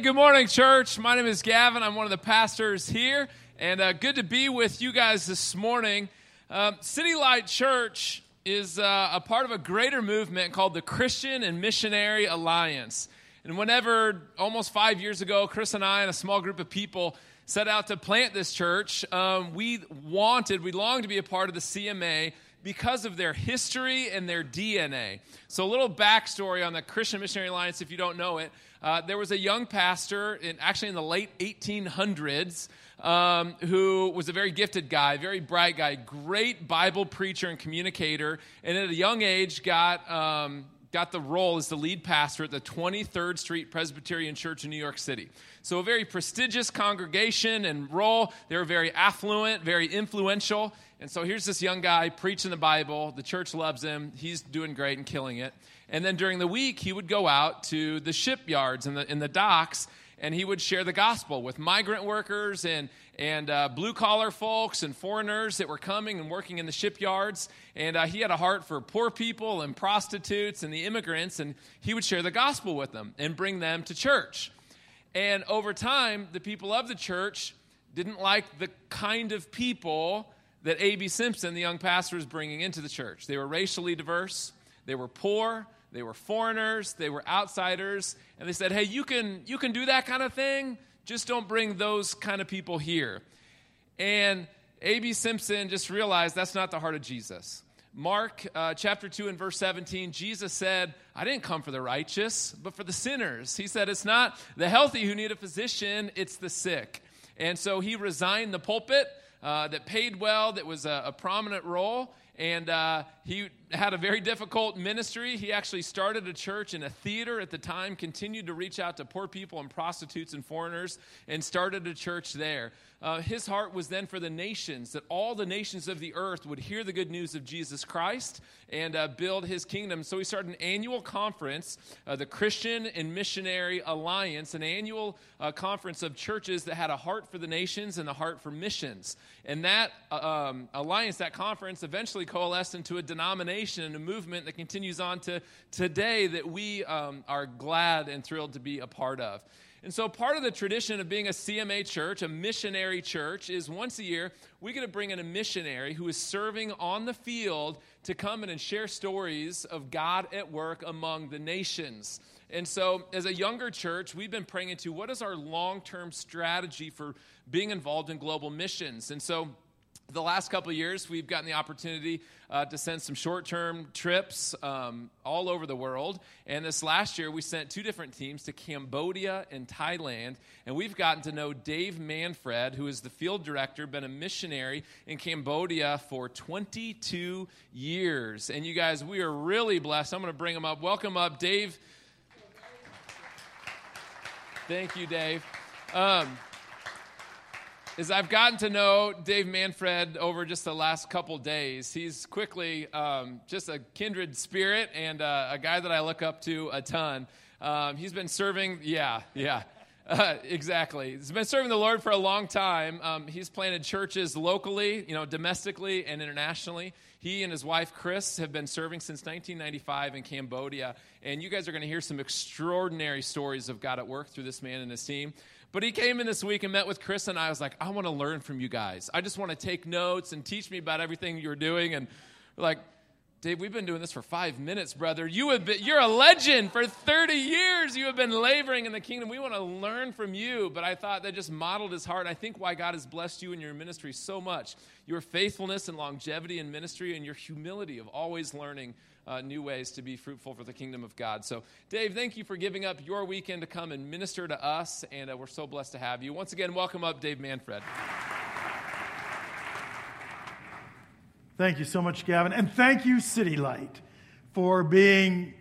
good morning, church. My name is Gavin. I'm one of the pastors here, and uh, good to be with you guys this morning. Um, City Light Church is uh, a part of a greater movement called the Christian and Missionary Alliance. And whenever, almost five years ago, Chris and I and a small group of people set out to plant this church, um, we wanted, we longed to be a part of the CMA because of their history and their DNA. So, a little backstory on the Christian Missionary Alliance, if you don't know it. Uh, there was a young pastor, in, actually in the late 1800s, um, who was a very gifted guy, very bright guy, great Bible preacher and communicator, and at a young age got. Um, got the role as the lead pastor at the 23rd Street Presbyterian Church in New York City. So, a very prestigious congregation and role. They were very affluent, very influential. And so, here's this young guy preaching the Bible. The church loves him. He's doing great and killing it. And then during the week, he would go out to the shipyards and the, in the docks and he would share the gospel with migrant workers and, and uh, blue collar folks and foreigners that were coming and working in the shipyards. And uh, he had a heart for poor people and prostitutes and the immigrants, and he would share the gospel with them and bring them to church. And over time, the people of the church didn't like the kind of people that A.B. Simpson, the young pastor, was bringing into the church. They were racially diverse, they were poor, they were foreigners, they were outsiders, and they said, "Hey, you can you can do that kind of thing, just don't bring those kind of people here." And A.B. Simpson just realized that's not the heart of Jesus. Mark uh, chapter 2 and verse 17, Jesus said, I didn't come for the righteous, but for the sinners. He said, It's not the healthy who need a physician, it's the sick. And so he resigned the pulpit uh, that paid well, that was a, a prominent role, and uh, he had a very difficult ministry. He actually started a church in a theater at the time, continued to reach out to poor people and prostitutes and foreigners, and started a church there. Uh, his heart was then for the nations, that all the nations of the earth would hear the good news of Jesus Christ and uh, build his kingdom. So he started an annual conference, uh, the Christian and Missionary Alliance, an annual uh, conference of churches that had a heart for the nations and a heart for missions. And that uh, um, alliance, that conference, eventually coalesced into a denomination and a movement that continues on to today that we um, are glad and thrilled to be a part of. And so, part of the tradition of being a CMA church, a missionary church, is once a year we get to bring in a missionary who is serving on the field to come in and share stories of God at work among the nations. And so, as a younger church, we've been praying into what is our long term strategy for being involved in global missions. And so, the last couple years, we've gotten the opportunity uh, to send some short term trips um, all over the world. And this last year, we sent two different teams to Cambodia and Thailand. And we've gotten to know Dave Manfred, who is the field director, been a missionary in Cambodia for 22 years. And you guys, we are really blessed. I'm going to bring him up. Welcome up, Dave. Thank you, Dave. Um, as I've gotten to know Dave Manfred over just the last couple days, he's quickly um, just a kindred spirit and uh, a guy that I look up to a ton. Um, he's been serving, yeah, yeah. Uh, exactly. He's been serving the Lord for a long time. Um, he's planted churches locally, you know, domestically and internationally. He and his wife, Chris, have been serving since 1995 in Cambodia. And you guys are going to hear some extraordinary stories of God at work through this man and his team. But he came in this week and met with Chris, and I I was like, I want to learn from you guys. I just want to take notes and teach me about everything you're doing. And like, Dave, we've been doing this for five minutes, brother. You have been, you're a legend for 30 years. You have been laboring in the kingdom. We want to learn from you. But I thought that just modeled his heart. I think why God has blessed you in your ministry so much your faithfulness and longevity in ministry and your humility of always learning uh, new ways to be fruitful for the kingdom of God. So, Dave, thank you for giving up your weekend to come and minister to us, and uh, we're so blessed to have you. Once again, welcome up, Dave Manfred. Thank you so much, Gavin. And thank you, City Light, for being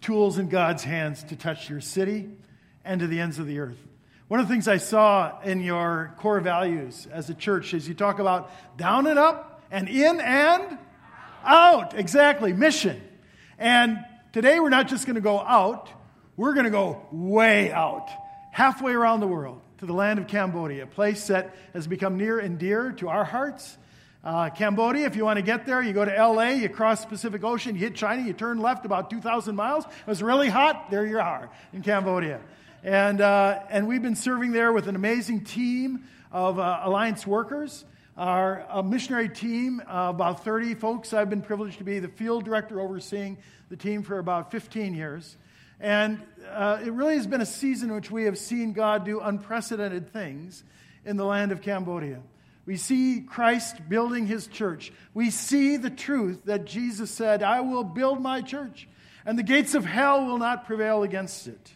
tools in God's hands to touch your city and to the ends of the earth. One of the things I saw in your core values as a church is you talk about down and up and in and out, exactly, mission. And today we're not just going to go out, we're going to go way out, halfway around the world to the land of Cambodia, a place that has become near and dear to our hearts. Uh, Cambodia, if you want to get there, you go to LA, you cross the Pacific Ocean, you hit China, you turn left about 2,000 miles. It was really hot, there you are in Cambodia. And, uh, and we've been serving there with an amazing team of uh, Alliance workers. Our missionary team, uh, about 30 folks, I've been privileged to be the field director overseeing the team for about 15 years. And uh, it really has been a season in which we have seen God do unprecedented things in the land of Cambodia. We see Christ building his church. We see the truth that Jesus said, I will build my church, and the gates of hell will not prevail against it.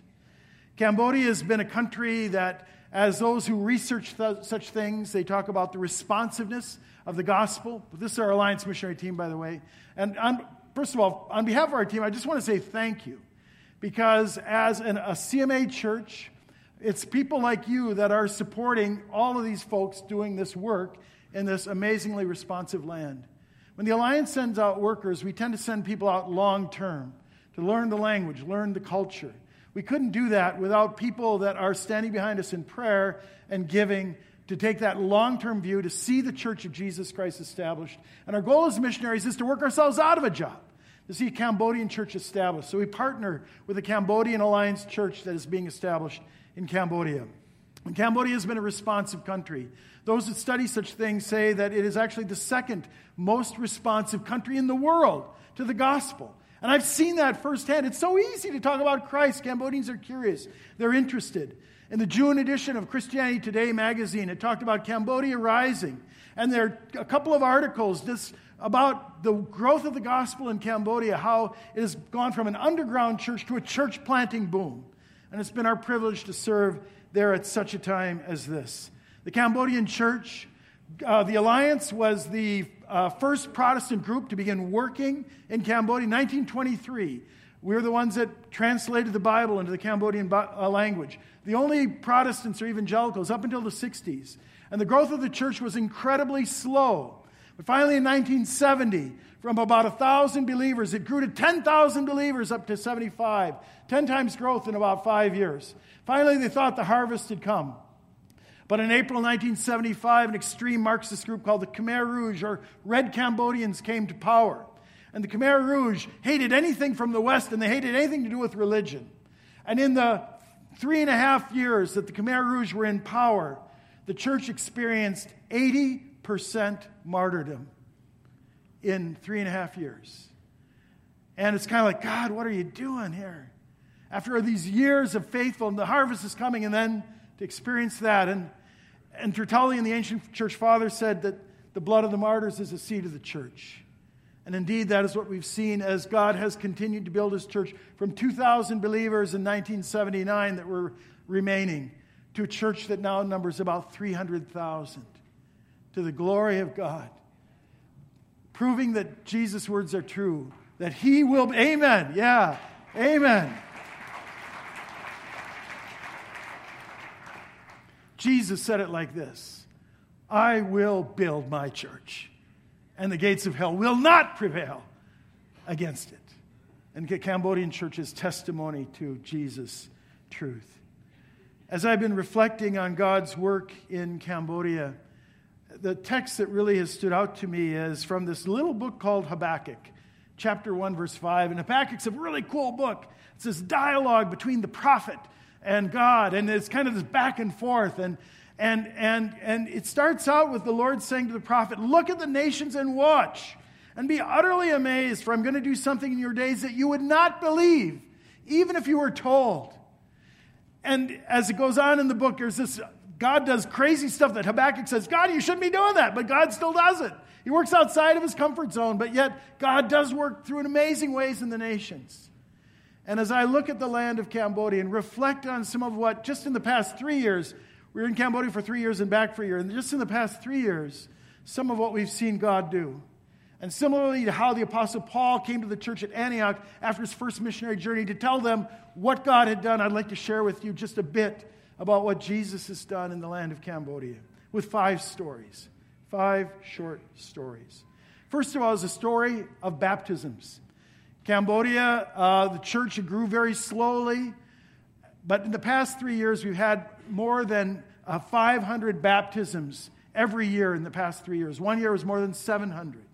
Cambodia has been a country that, as those who research th- such things, they talk about the responsiveness of the gospel. This is our Alliance missionary team, by the way. And on, first of all, on behalf of our team, I just want to say thank you because as an, a CMA church, it's people like you that are supporting all of these folks doing this work in this amazingly responsive land. When the Alliance sends out workers, we tend to send people out long term to learn the language, learn the culture. We couldn't do that without people that are standing behind us in prayer and giving to take that long term view to see the church of Jesus Christ established. And our goal as missionaries is to work ourselves out of a job to see a Cambodian church established. So we partner with the Cambodian Alliance Church that is being established in Cambodia. And Cambodia has been a responsive country. Those that study such things say that it is actually the second most responsive country in the world to the gospel. And I've seen that firsthand. It's so easy to talk about Christ. Cambodians are curious, they're interested. In the June edition of Christianity Today magazine, it talked about Cambodia rising. And there are a couple of articles just about the growth of the gospel in Cambodia, how it has gone from an underground church to a church planting boom. And it's been our privilege to serve there at such a time as this. The Cambodian church, uh, the Alliance was the uh, first Protestant group to begin working in Cambodia in 1923. We were the ones that translated the Bible into the Cambodian uh, language. The only Protestants or evangelicals up until the 60s. And the growth of the church was incredibly slow. But finally, in 1970, from about 1,000 believers, it grew to 10,000 believers up to 75, 10 times growth in about five years. Finally, they thought the harvest had come. But in April 1975, an extreme Marxist group called the Khmer Rouge, or Red Cambodians, came to power. And the Khmer Rouge hated anything from the West, and they hated anything to do with religion. And in the three and a half years that the Khmer Rouge were in power, the church experienced 80 percent martyrdom in three and a half years. And it's kind of like, God, what are you doing here? After all these years of faithful, and the harvest is coming, and then to experience that. And, and Tertullian, the ancient church father, said that the blood of the martyrs is the seed of the church. And indeed, that is what we've seen as God has continued to build his church from 2,000 believers in 1979 that were remaining to a church that now numbers about 300,000 to the glory of God, proving that Jesus' words are true, that He will, amen, yeah, amen. Jesus said it like this I will build my church, and the gates of hell will not prevail against it. And the Cambodian church's testimony to Jesus' truth. As I've been reflecting on God's work in Cambodia, the text that really has stood out to me is from this little book called Habakkuk, chapter 1, verse 5. And Habakkuk's a really cool book. It's this dialogue between the prophet and God, and it's kind of this back and forth. And, and, and, and it starts out with the Lord saying to the prophet, Look at the nations and watch, and be utterly amazed, for I'm going to do something in your days that you would not believe, even if you were told. And as it goes on in the book, there's this God does crazy stuff that Habakkuk says, God, you shouldn't be doing that, but God still does it. He works outside of his comfort zone, but yet God does work through in amazing ways in the nations. And as I look at the land of Cambodia and reflect on some of what, just in the past three years, we were in Cambodia for three years and back for a year, and just in the past three years, some of what we've seen God do. And similarly to how the Apostle Paul came to the church at Antioch after his first missionary journey to tell them what God had done, I'd like to share with you just a bit about what Jesus has done in the land of Cambodia with five stories, five short stories. First of all, is a story of baptisms. Cambodia, uh, the church grew very slowly, but in the past three years, we've had more than uh, 500 baptisms every year in the past three years. One year was more than 700.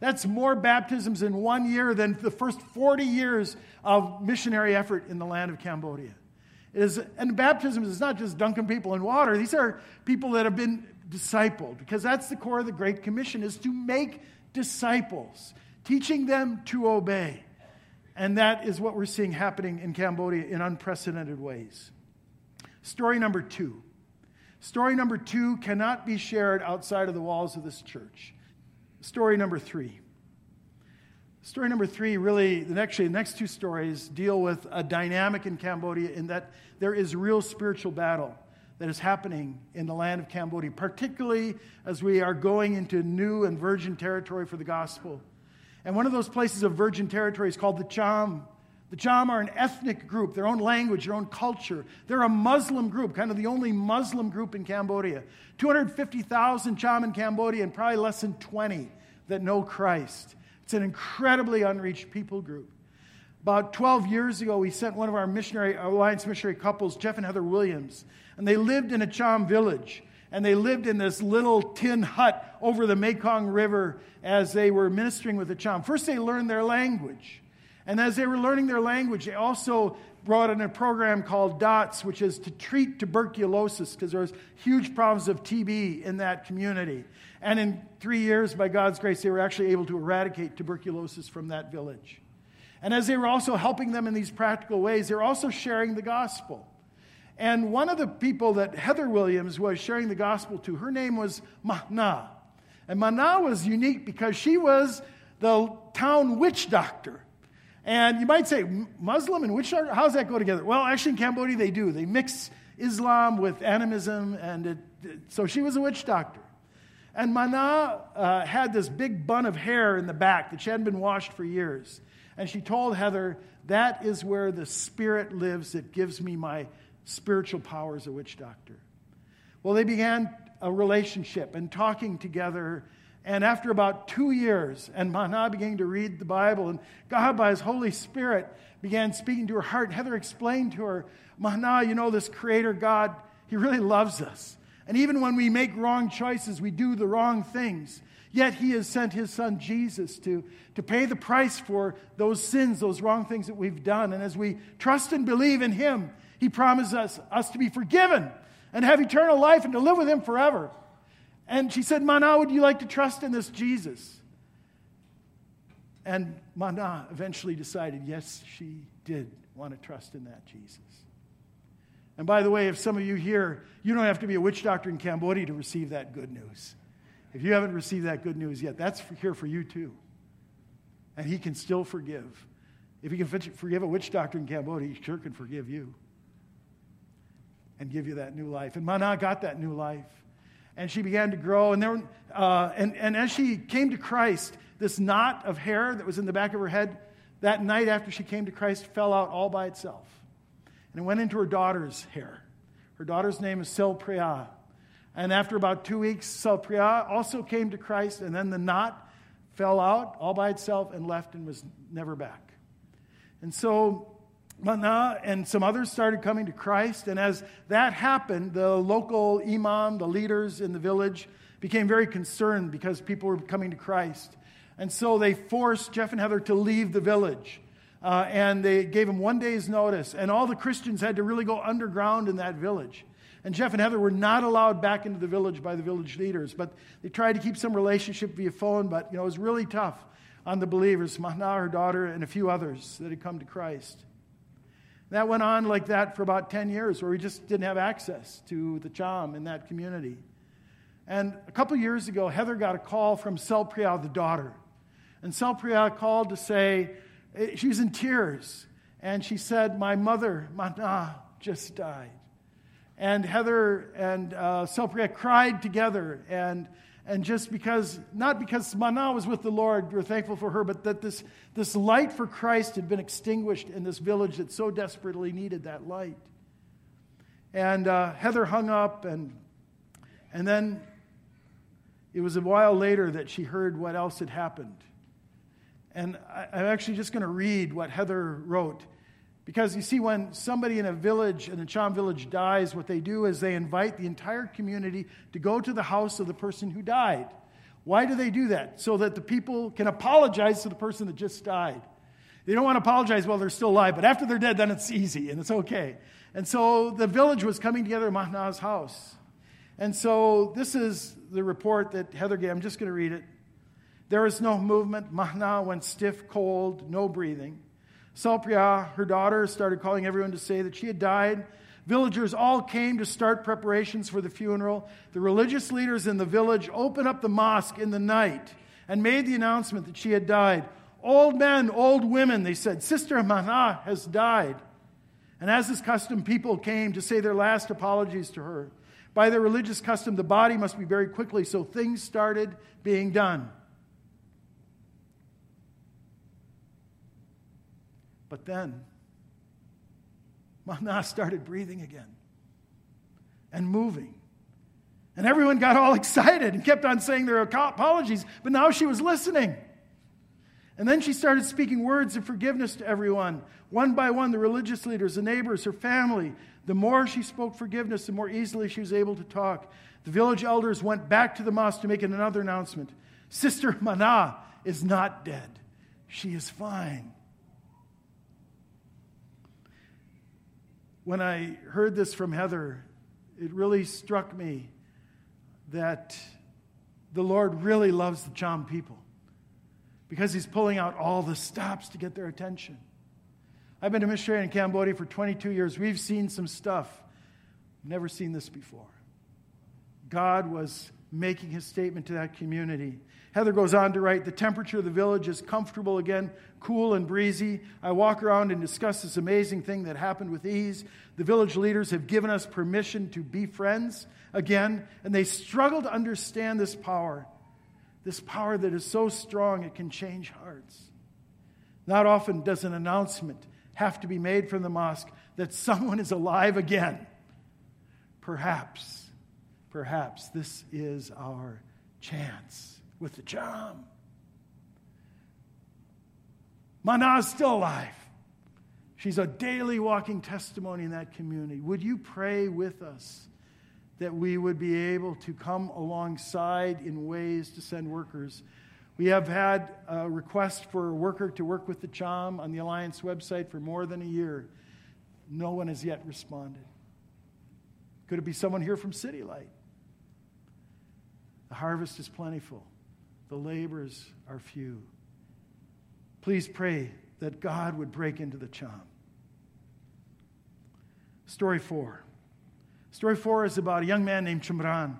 That's more baptisms in one year than the first 40 years of missionary effort in the land of Cambodia. Is, and baptism is not just dunking people in water. These are people that have been discipled because that's the core of the Great Commission is to make disciples, teaching them to obey. And that is what we're seeing happening in Cambodia in unprecedented ways. Story number two. Story number two cannot be shared outside of the walls of this church. Story number three. Story number three really, the next, the next two stories deal with a dynamic in Cambodia in that there is real spiritual battle that is happening in the land of Cambodia, particularly as we are going into new and virgin territory for the gospel. And one of those places of virgin territory is called the Cham. The Cham are an ethnic group, their own language, their own culture. They're a Muslim group, kind of the only Muslim group in Cambodia. 250,000 Cham in Cambodia, and probably less than 20 that know Christ. It's an incredibly unreached people group. About 12 years ago, we sent one of our missionary, Alliance missionary couples, Jeff and Heather Williams, and they lived in a Cham village. And they lived in this little tin hut over the Mekong River as they were ministering with the Cham. First, they learned their language. And as they were learning their language, they also brought in a program called DOTS, which is to treat tuberculosis, because there was huge problems of TB in that community. And in three years, by God's grace, they were actually able to eradicate tuberculosis from that village. And as they were also helping them in these practical ways, they were also sharing the gospel. And one of the people that Heather Williams was sharing the gospel to, her name was Mahna. And Mahna was unique because she was the town witch doctor. And you might say, Muslim and witch doctor? How does that go together? Well, actually, in Cambodia, they do. They mix Islam with animism. And it, so she was a witch doctor. And Mana uh, had this big bun of hair in the back that she hadn't been washed for years. And she told Heather, That is where the Spirit lives that gives me my spiritual power as a witch doctor. Well, they began a relationship and talking together. And after about two years, and Mana began to read the Bible, and God, by His Holy Spirit, began speaking to her heart. Heather explained to her, Mana, you know, this Creator God, He really loves us. And even when we make wrong choices, we do the wrong things. Yet he has sent his son Jesus to, to pay the price for those sins, those wrong things that we've done. And as we trust and believe in him, he promises us, us to be forgiven and have eternal life and to live with him forever. And she said, Mana, would you like to trust in this Jesus? And Mana eventually decided, yes, she did want to trust in that Jesus. And by the way, if some of you here, you don't have to be a witch doctor in Cambodia to receive that good news. If you haven't received that good news yet, that's here for you too. And he can still forgive. If he can forgive a witch doctor in Cambodia, he sure can forgive you and give you that new life. And Mana got that new life. And she began to grow. And, there, uh, and, and as she came to Christ, this knot of hair that was in the back of her head, that night after she came to Christ, fell out all by itself. And it went into her daughter's hair. Her daughter's name is Sil Priya. And after about two weeks, Salpriya also came to Christ, and then the knot fell out all by itself and left and was never back. And so Mana and some others started coming to Christ. And as that happened, the local imam, the leaders in the village, became very concerned because people were coming to Christ. And so they forced Jeff and Heather to leave the village. Uh, and they gave them one day's notice. And all the Christians had to really go underground in that village. And Jeff and Heather were not allowed back into the village by the village leaders, but they tried to keep some relationship via phone, but you know, it was really tough on the believers, Mahna, her daughter, and a few others that had come to Christ. That went on like that for about 10 years, where we just didn't have access to the Cham in that community. And a couple years ago, Heather got a call from Selpriya, the daughter. And Selpriya called to say, eh, she was in tears. And she said, My mother, Mahna, just died. And Heather and uh, cried together. And, and just because, not because Mana was with the Lord, we're thankful for her, but that this, this light for Christ had been extinguished in this village that so desperately needed that light. And uh, Heather hung up, and, and then it was a while later that she heard what else had happened. And I, I'm actually just going to read what Heather wrote. Because you see, when somebody in a village, in a Cham village, dies, what they do is they invite the entire community to go to the house of the person who died. Why do they do that? So that the people can apologize to the person that just died. They don't want to apologize while they're still alive, but after they're dead, then it's easy and it's okay. And so the village was coming together at Mahna's house. And so this is the report that Heather gave. I'm just going to read it. There was no movement. Mahna went stiff, cold, no breathing. Salpria, her daughter, started calling everyone to say that she had died. Villagers all came to start preparations for the funeral. The religious leaders in the village opened up the mosque in the night and made the announcement that she had died. Old men, old women, they said, Sister Mahna has died. And as is custom, people came to say their last apologies to her. By their religious custom, the body must be buried quickly, so things started being done. But then, Mahna started breathing again and moving. And everyone got all excited and kept on saying their apologies, but now she was listening. And then she started speaking words of forgiveness to everyone. One by one, the religious leaders, the neighbors, her family. The more she spoke forgiveness, the more easily she was able to talk. The village elders went back to the mosque to make another announcement Sister Mana is not dead, she is fine. When I heard this from Heather, it really struck me that the Lord really loves the Cham people because He's pulling out all the stops to get their attention. I've been a missionary in Cambodia for 22 years. We've seen some stuff. Never seen this before. God was making his statement to that community. Heather goes on to write The temperature of the village is comfortable again, cool and breezy. I walk around and discuss this amazing thing that happened with ease. The village leaders have given us permission to be friends again, and they struggle to understand this power. This power that is so strong it can change hearts. Not often does an announcement have to be made from the mosque that someone is alive again. Perhaps Perhaps this is our chance with the Cham. Mana is still alive. She's a daily walking testimony in that community. Would you pray with us that we would be able to come alongside in ways to send workers? We have had a request for a worker to work with the Cham on the Alliance website for more than a year. No one has yet responded. Could it be someone here from City Light? The harvest is plentiful, the labors are few. Please pray that God would break into the Cham. Story four. Story four is about a young man named Chimran.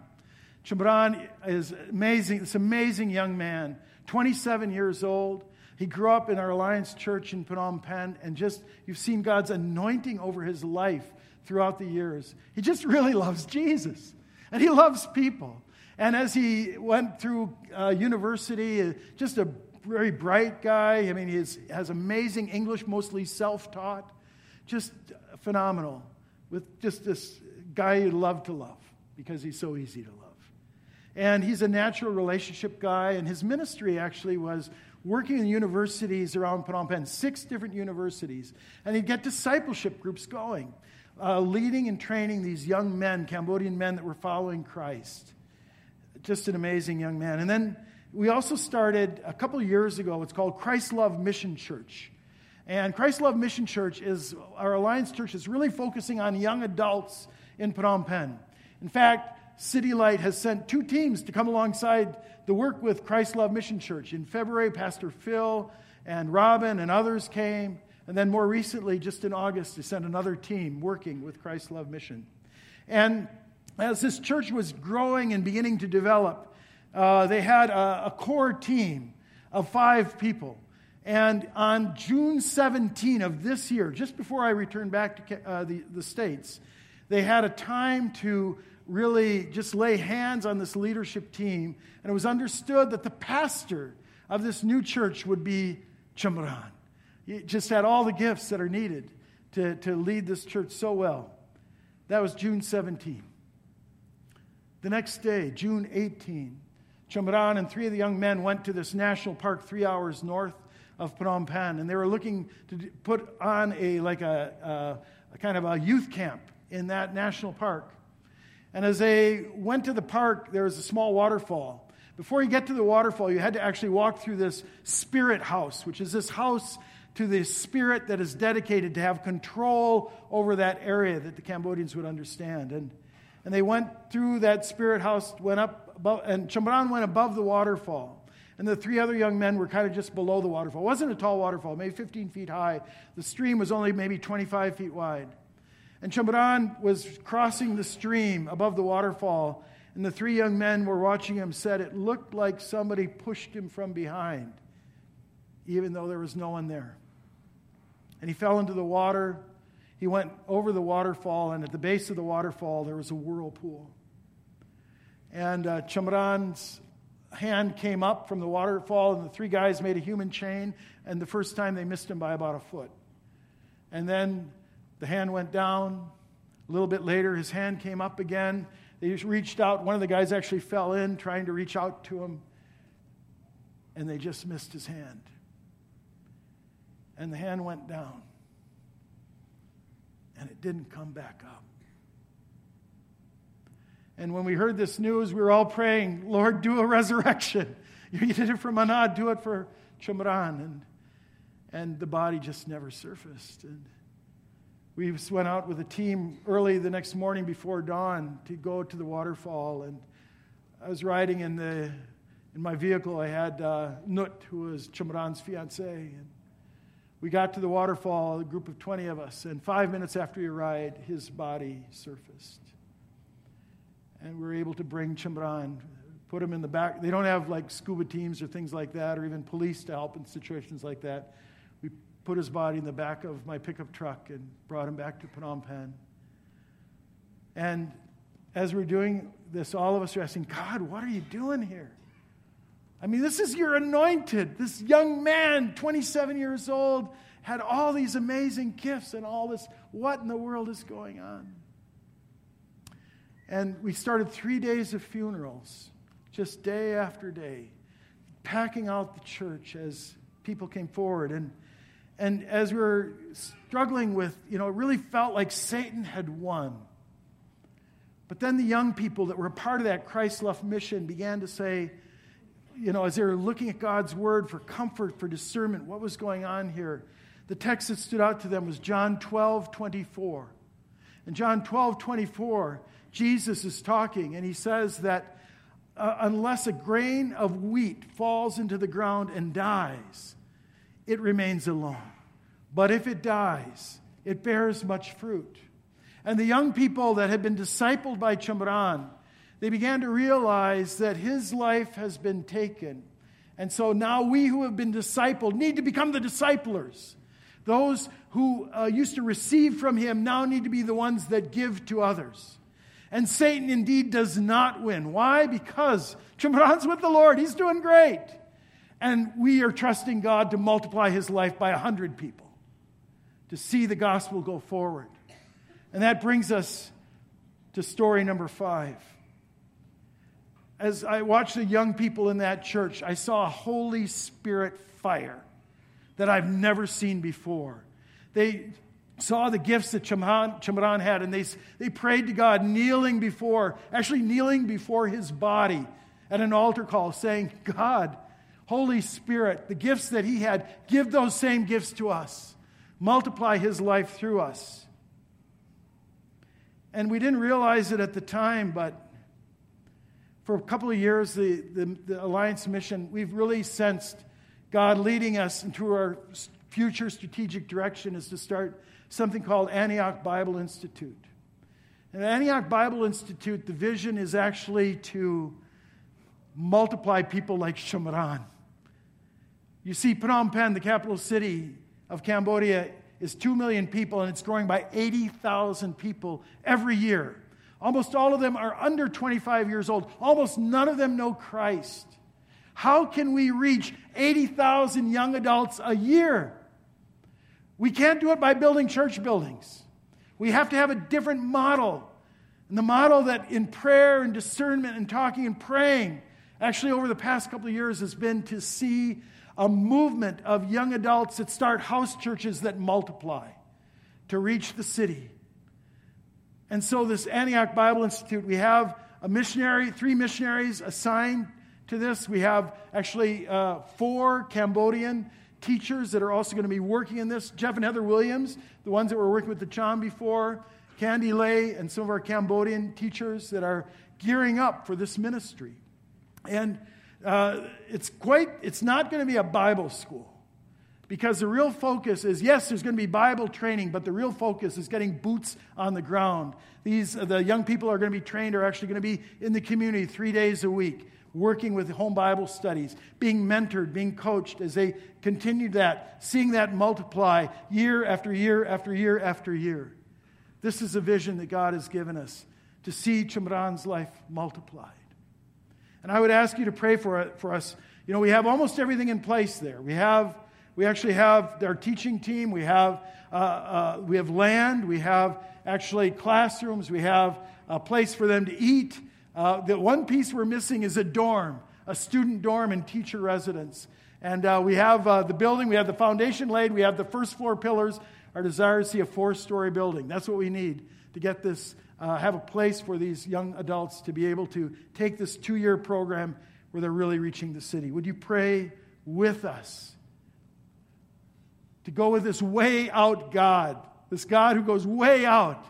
Chimran is amazing, this amazing young man, 27 years old. He grew up in our Alliance Church in Phnom Penh, and just you've seen God's anointing over his life throughout the years. He just really loves Jesus, and he loves people. And as he went through uh, university, uh, just a very bright guy. I mean, he has amazing English, mostly self taught, just phenomenal, with just this guy you love to love because he's so easy to love. And he's a natural relationship guy, and his ministry actually was working in universities around Phnom Penh, six different universities. And he'd get discipleship groups going, uh, leading and training these young men, Cambodian men that were following Christ just an amazing young man. And then we also started a couple years ago, it's called Christ Love Mission Church. And Christ Love Mission Church is our Alliance Church is really focusing on young adults in Phnom Penh. In fact, City Light has sent two teams to come alongside the work with Christ Love Mission Church. In February, Pastor Phil and Robin and others came. And then more recently, just in August, they sent another team working with Christ Love Mission. And as this church was growing and beginning to develop, uh, they had a, a, core team of five people. And on June 17 of this year, just before I returned back to uh, the, the States, they had a time to really just lay hands on this leadership team. And it was understood that the pastor of this new church would be Chimran. He just had all the gifts that are needed to, to lead this church so well. That was June 17. The next day, June 18, Chimran and three of the young men went to this national park three hours north of Phnom Penh, and they were looking to put on a like a, a, a kind of a youth camp in that national park. And as they went to the park, there was a small waterfall. Before you get to the waterfall, you had to actually walk through this spirit house, which is this house to the spirit that is dedicated to have control over that area that the Cambodians would understand. And, and they went through that spirit house, went up above, and Chamran went above the waterfall. And the three other young men were kind of just below the waterfall. It wasn't a tall waterfall, maybe 15 feet high. The stream was only maybe 25 feet wide. And Chamran was crossing the stream above the waterfall, and the three young men were watching him said it looked like somebody pushed him from behind, even though there was no one there. And he fell into the water. He went over the waterfall, and at the base of the waterfall, there was a whirlpool. And uh, Chamran's hand came up from the waterfall, and the three guys made a human chain, and the first time they missed him by about a foot. And then the hand went down. A little bit later, his hand came up again. They reached out. One of the guys actually fell in trying to reach out to him, and they just missed his hand. And the hand went down, and it didn't come back up. And when we heard this news, we were all praying, Lord, do a resurrection. You did it for Manad, do it for Chamran. And, and the body just never surfaced. And we went out with a team early the next morning before dawn to go to the waterfall. And I was riding in, the, in my vehicle. I had uh, Nut, who was Chamran's fiance. And we got to the waterfall, a group of 20 of us. And five minutes after we arrived, his body surfaced and we were able to bring Chamran, put him in the back. They don't have like scuba teams or things like that, or even police to help in situations like that. We put his body in the back of my pickup truck and brought him back to Phnom Penh. And as we're doing this, all of us are asking, God, what are you doing here? I mean, this is your anointed. This young man, 27 years old, had all these amazing gifts and all this. What in the world is going on? And we started three days of funerals, just day after day, packing out the church as people came forward. And, and as we were struggling with, you know, it really felt like Satan had won. But then the young people that were a part of that Christ love mission began to say, you know, as they were looking at God's word for comfort, for discernment, what was going on here, the text that stood out to them was John 12, 24. In John 12, 24, Jesus is talking, and he says that uh, unless a grain of wheat falls into the ground and dies, it remains alone. But if it dies, it bears much fruit. And the young people that had been discipled by Chamran, they began to realize that his life has been taken. And so now we who have been discipled need to become the disciplers. Those who uh, used to receive from him now need to be the ones that give to others. And Satan indeed does not win. Why? Because Chamran's with the Lord. He's doing great. And we are trusting God to multiply his life by a hundred people to see the gospel go forward. And that brings us to story number five. As I watched the young people in that church, I saw a Holy Spirit fire that I've never seen before. They saw the gifts that Chamran, had, and they, they prayed to God, kneeling before, actually kneeling before his body at an altar call, saying, God, Holy Spirit, the gifts that he had, give those same gifts to us. Multiply his life through us. And we didn't realize it at the time, but for a couple of years, the, the, the Alliance mission, we've really sensed God leading us into our future strategic direction is to start something called Antioch Bible Institute. And Antioch Bible Institute, the vision is actually to multiply people like Chamran. You see, Phnom Penh, the capital city of Cambodia, is 2 million people and it's growing by 80,000 people every year. Almost all of them are under 25 years old. Almost none of them know Christ. How can we reach 80,000 young adults a year? We can't do it by building church buildings. We have to have a different model. And the model that in prayer and discernment and talking and praying, actually over the past couple of years, has been to see a movement of young adults that start house churches that multiply to reach the city. And so, this Antioch Bible Institute, we have a missionary, three missionaries assigned to this. We have actually uh, four Cambodian teachers that are also going to be working in this. Jeff and Heather Williams, the ones that were working with the Cham before, Candy Lay, and some of our Cambodian teachers that are gearing up for this ministry. And uh, it's quite, it's not going to be a Bible school. Because the real focus is yes, there's going to be Bible training, but the real focus is getting boots on the ground. These, the young people are going to be trained, are actually going to be in the community three days a week, working with home Bible studies, being mentored, being coached as they continue that, seeing that multiply year after year after year after year. This is a vision that God has given us to see Chamran's life multiplied. And I would ask you to pray for, for us. You know, we have almost everything in place there. We have we actually have our teaching team. We have, uh, uh, we have land. We have actually classrooms. We have a place for them to eat. Uh, the one piece we're missing is a dorm, a student dorm and teacher residence. And uh, we have uh, the building, we have the foundation laid, we have the first floor pillars. Our desire is to see a four story building. That's what we need to get this, uh, have a place for these young adults to be able to take this two year program where they're really reaching the city. Would you pray with us? To go with this way out God, this God who goes way out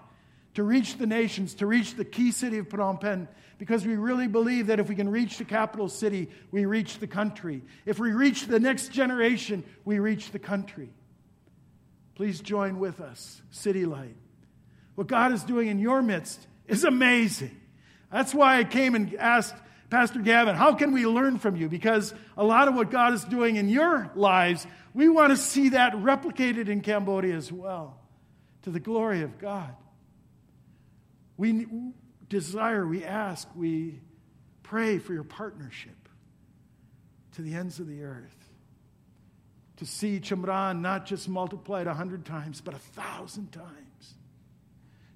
to reach the nations, to reach the key city of Phnom Penh, because we really believe that if we can reach the capital city, we reach the country. If we reach the next generation, we reach the country. Please join with us, City Light. What God is doing in your midst is amazing. That's why I came and asked Pastor Gavin, how can we learn from you? Because a lot of what God is doing in your lives we want to see that replicated in Cambodia as well, to the glory of God. We desire, we ask, we pray for your partnership to the ends of the earth. To see Chamran not just multiplied a hundred times, but a thousand times.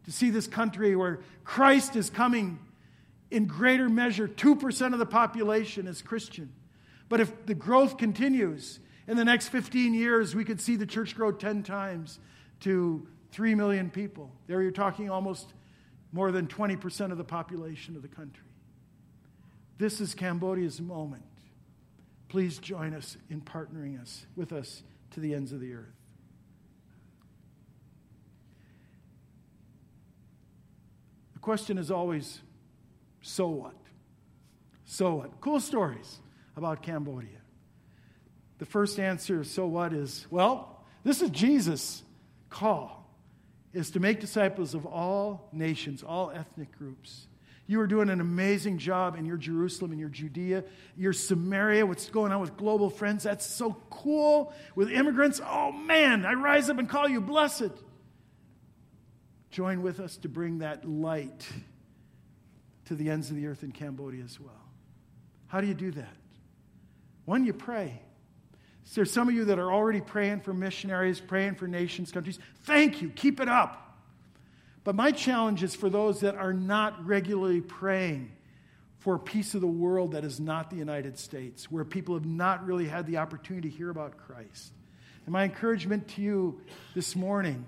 To see this country where Christ is coming in greater measure, 2% of the population is Christian. But if the growth continues, in the next 15 years, we could see the church grow 10 times to 3 million people. There you're talking almost more than 20% of the population of the country. This is Cambodia's moment. Please join us in partnering us with us to the ends of the earth. The question is always so what? So what? Cool stories about Cambodia. The first answer, so what, is well, this is Jesus' call, is to make disciples of all nations, all ethnic groups. You are doing an amazing job in your Jerusalem, in your Judea, your Samaria, what's going on with global friends. That's so cool. With immigrants, oh man, I rise up and call you blessed. Join with us to bring that light to the ends of the earth in Cambodia as well. How do you do that? One, you pray. There's some of you that are already praying for missionaries, praying for nations, countries. Thank you. Keep it up. But my challenge is for those that are not regularly praying for a piece of the world that is not the United States, where people have not really had the opportunity to hear about Christ. And my encouragement to you this morning,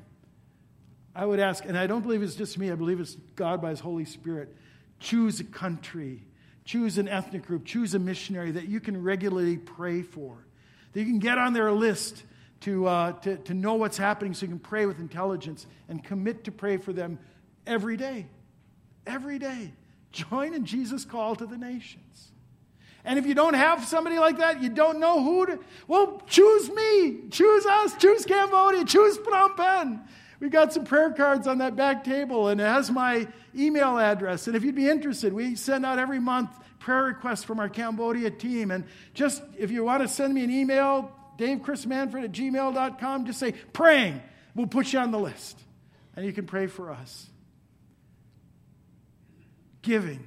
I would ask, and I don't believe it's just me, I believe it's God by His Holy Spirit. Choose a country, choose an ethnic group, choose a missionary that you can regularly pray for that you can get on their list to, uh, to, to know what's happening so you can pray with intelligence and commit to pray for them every day. Every day. Join in Jesus' call to the nations. And if you don't have somebody like that, you don't know who to, well, choose me, choose us, choose Cambodia, choose Phnom Penh. We've got some prayer cards on that back table, and it has my email address. And if you'd be interested, we send out every month prayer requests from our Cambodia team. And just if you want to send me an email, davechrismanfred at gmail.com, just say praying. We'll put you on the list. And you can pray for us. Giving.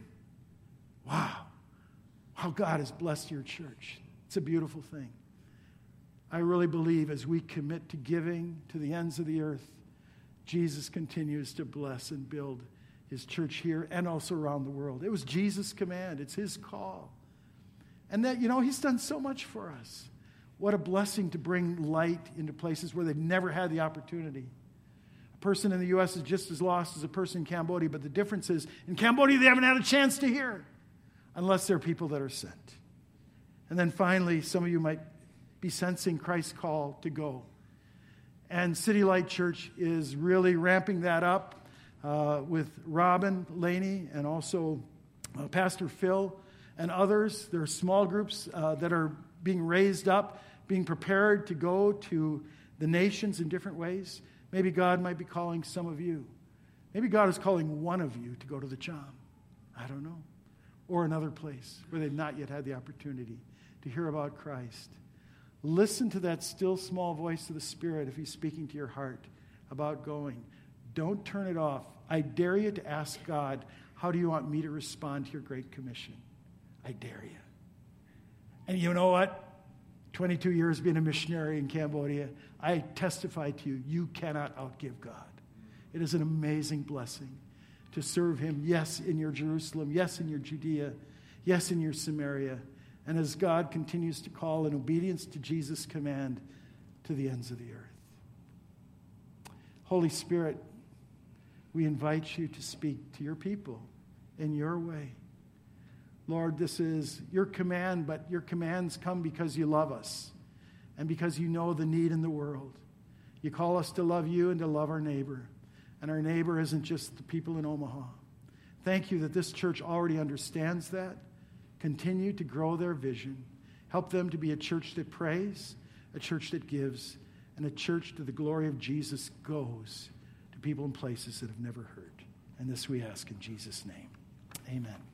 Wow. How God has blessed your church. It's a beautiful thing. I really believe as we commit to giving to the ends of the earth, Jesus continues to bless and build his church here and also around the world. It was Jesus' command, it's his call. And that, you know, he's done so much for us. What a blessing to bring light into places where they've never had the opportunity. A person in the U.S. is just as lost as a person in Cambodia, but the difference is in Cambodia, they haven't had a chance to hear unless they're people that are sent. And then finally, some of you might be sensing Christ's call to go. And City Light Church is really ramping that up uh, with Robin Laney and also uh, Pastor Phil and others. There are small groups uh, that are being raised up, being prepared to go to the nations in different ways. Maybe God might be calling some of you. Maybe God is calling one of you to go to the Cham. I don't know. Or another place where they've not yet had the opportunity to hear about Christ. Listen to that still small voice of the Spirit if He's speaking to your heart about going. Don't turn it off. I dare you to ask God, How do you want me to respond to your Great Commission? I dare you. And you know what? 22 years being a missionary in Cambodia, I testify to you, you cannot outgive God. It is an amazing blessing to serve Him, yes, in your Jerusalem, yes, in your Judea, yes, in your Samaria and as God continues to call in obedience to Jesus' command to the ends of the earth. Holy Spirit, we invite you to speak to your people in your way. Lord, this is your command, but your commands come because you love us and because you know the need in the world. You call us to love you and to love our neighbor. And our neighbor isn't just the people in Omaha. Thank you that this church already understands that continue to grow their vision. Help them to be a church that prays, a church that gives, and a church to the glory of Jesus goes to people in places that have never heard. And this we ask in Jesus' name. Amen.